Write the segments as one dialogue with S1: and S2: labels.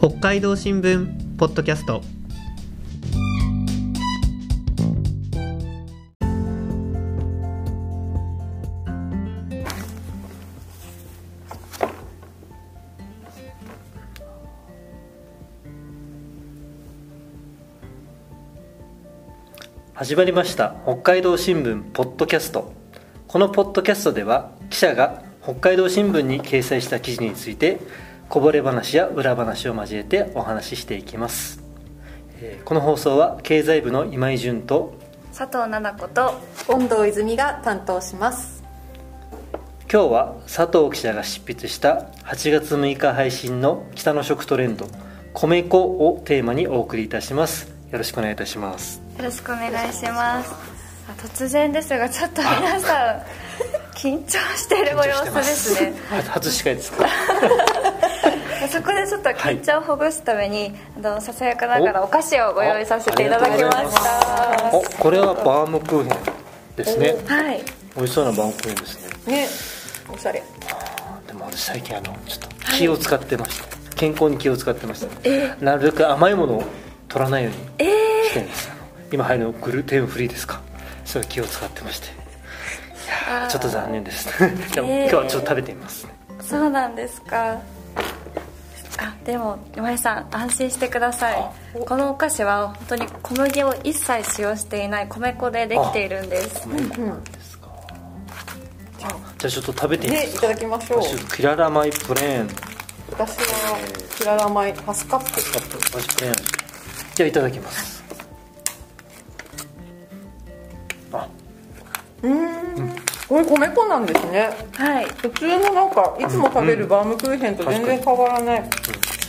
S1: 北海道新聞ポッドキャスト。
S2: 始まりました。北海道新聞ポッドキャスト。このポッドキャストでは記者が北海道新聞に掲載した記事についてこぼれ話や裏話を交えてお話ししていきます。えーこの放送は経済部の今井純と
S3: 佐藤奈々子と
S4: 本堂泉が担当します。
S2: 今日は佐藤記者が執筆した8月6日配信の北の食トレンド米粉をテーマにお送りいたします。よろしくお願いいたします。
S3: よろしくお願いします。あ突然ですがちょっと皆さん緊張しているご様子ですね。
S2: は初司会ですか？
S3: そこでちょっと緊張をほぐすために、あのささやかながらお菓子をご用意させていただきました。
S2: おこれはバームクーヘンですね。
S3: はい。
S2: 美味しそうなバームクーヘンですね。
S4: ね。おしゃれ。
S2: でも私最近あのちょっと気を使ってまして、健康に気を使ってましてなるべく甘いものを取らないようにしてるんです、あの今入るのグルテンフリーですか？そういう気を使ってまして。いやーちょっと残念です。でも、
S3: えー
S2: 今日はちょっと食べてみますね。
S3: そうなんですか。あでも今井さん安心してください。このお菓子は本当に小麦を一切使用していない米粉でできているんです。
S2: 米粉なんですか、じゃあちょっと食べてみます
S4: ねいただきましょう。
S2: 私キララマイプレーン。
S4: 私はキララ米ハスカップ。
S2: カップマジプレーンじゃあいただきます。あ。
S4: これ米粉なんですね。
S3: はい。
S4: 普通のなんかいつも食べるバームクーヘンと全然変わらない。しっ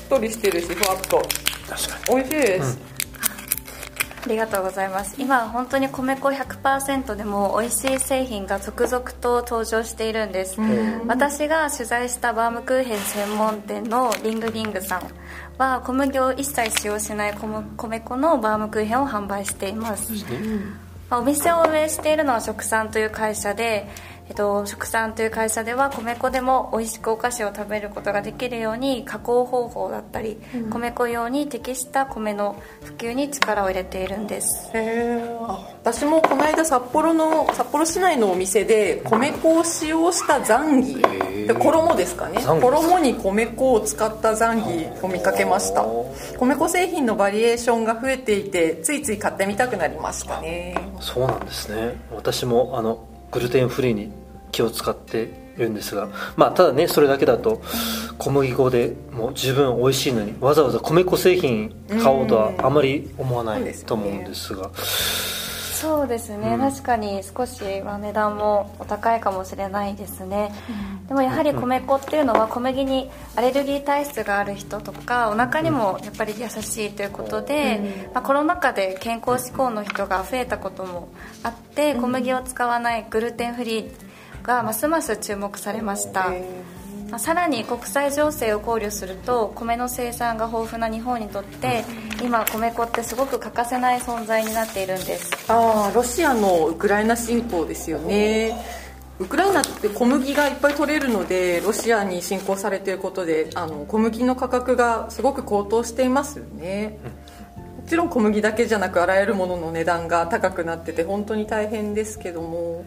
S4: とりしてるしふわっと。
S2: 確かに。
S4: 美味しいです、
S3: ありがとうございます。今本当に米粉100%でも美味しい製品が続々と登場しているんです。私が取材したバームクーヘン専門店のリングリングさんは小麦を一切使用しない米米粉のバームクーヘンを販売しています。まあお店を運営しているのは食産という会社で、えっと、食産という会社では米粉でも美味しくお菓子を食べることができるように加工方法だったり、米粉用に適した米の普及に力を入れているんです。
S4: へえ私もこの間札幌の札幌市内のお店で米粉を使用したザンギで衣ですかね。衣に米粉を使ったザンギを見かけました。米粉製品のバリエーションが増えていてついつい買ってみたくなりましたね。
S2: そうなんですね。私もあのグルテンフリーに気を使っているんですがまあただねそれだけだと小麦粉でもう十分美味しいのにわざわざ米粉製品買おうとはあまり思わない
S4: そうですよね
S2: と思うんですが
S3: そうですね、確かに少しは値段もお高いかもしれないですね、でもやはり米粉っていうのは小麦にアレルギー体質がある人とかお腹にもやっぱり優しいということで、まあ、コロナ禍で健康志向の人が増えたこともあって小麦を使わないグルテンフリーがますます注目されました、まあさらに国際情勢を考慮すると米の生産が豊富な日本にとって今米粉ってすごく欠かせない存在になっているんです。
S4: ああロシアのウクライナ侵攻ですよね。ウクライナって小麦がいっぱい取れるのでロシアに侵攻されていることであの小麦の価格がすごく高騰していますよね。もちろん小麦だけじゃなくあらゆるものの値段が高くなってて本当に大変ですけども、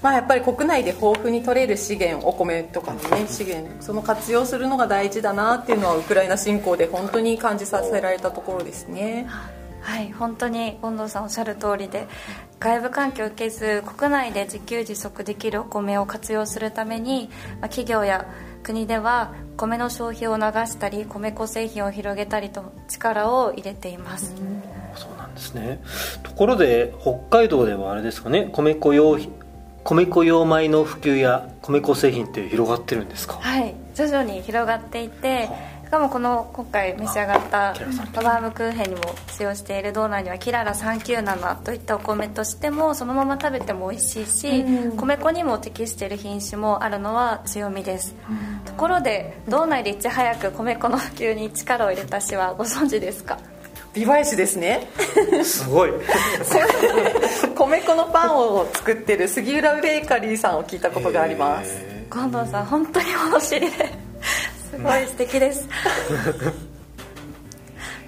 S4: まあやっぱり国内で豊富に取れる資源お米とかのね資源その活用するのが大事だなっていうのはウクライナ侵攻で本当に感じさせられたところですね。
S3: はい本当に近藤さんおっしゃる通りで外部環境を受けず国内で自給自足できるお米を活用するために、まあ企業や国では米の消費を促したり米粉製品を広げたりと力を入れています、
S2: なんですね。ところで北海道ではあれですかね。米粉用米粉用米の普及や米粉製品って広がってるんですか？
S3: はい。徐々に広がっていてしかもこの今回召し上がったバームクーヘンにも使用している道内にはキララ397といったお米としてもそのまま食べても美味しいし、米粉にも適している品種もあるのは強みです、ところで道内でいち早く米粉の普及に力を入れた市はご存知ですか？
S4: 美唄市ですね。
S2: すごい。
S4: 米粉のパンを作ってる杉浦ベーカリーさんを聞いたことがあります。
S3: 近藤さん本当に物知りですごい素敵です。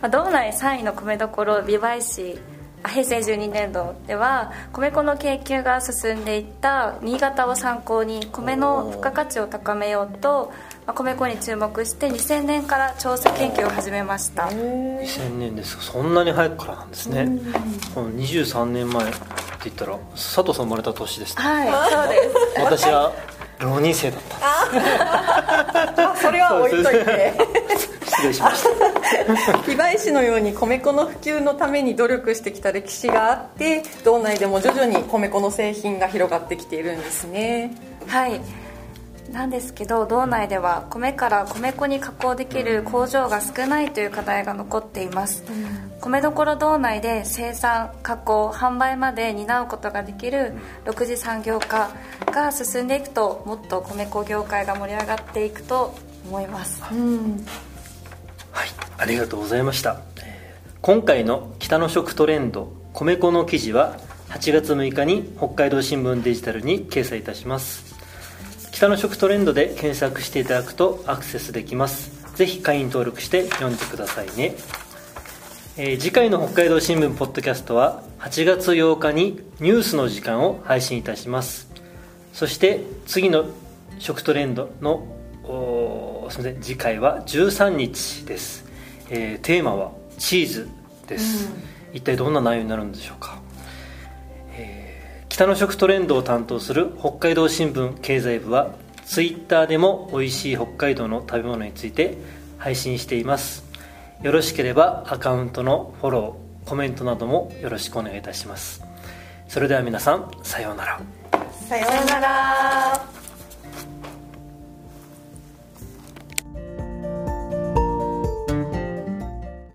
S3: まあ、道内3位の米どころ美唄市あ平成12年度では米粉の研究が進んでいった新潟を参考に米の付加価値を高めようと、まあ、米粉に注目して2000年から調査研究を始めました。
S2: 2000年ですそんなに早くからなんですね。この23年前って言ったら佐藤さん生まれた年ですね。
S3: はいそうです。
S2: 私は浪人生だった
S4: まあそれは置いといて。
S2: 失礼しました。
S4: 美唄市のように米粉の普及のために努力してきた歴史があって道内でも徐々に米粉の製品が広がってきているんですね。
S3: はいなんですけど道内では米から米粉に加工できる工場が少ないという課題が残っています、米どころ道内で生産加工販売まで担うことができる6次産業化が進んでいくともっと米粉業界が盛り上がっていくと思います。
S2: はい。ありがとうございました。えー今回の北の食トレンド米粉の記事は8月6日に北海道新聞デジタルに掲載いたします北の食トレンドで検索していただくとアクセスできます。ぜひ会員登録して読んでくださいね。えー次回の北海道新聞ポッドキャストは8月8日にニュースの時間を配信いたします。そして次の食トレンドのすみません。次回は13日です、えーテーマはチーズです、一体どんな内容になるんでしょうか、えー北の食トレンドを担当する北海道新聞経済部はツイッターでも美味しい北海道の食べ物について配信しています。よろしければアカウントのフォローコメントなどもよろしくお願いいたします。それでは皆さんさようなら。
S4: さよ
S3: さようなら。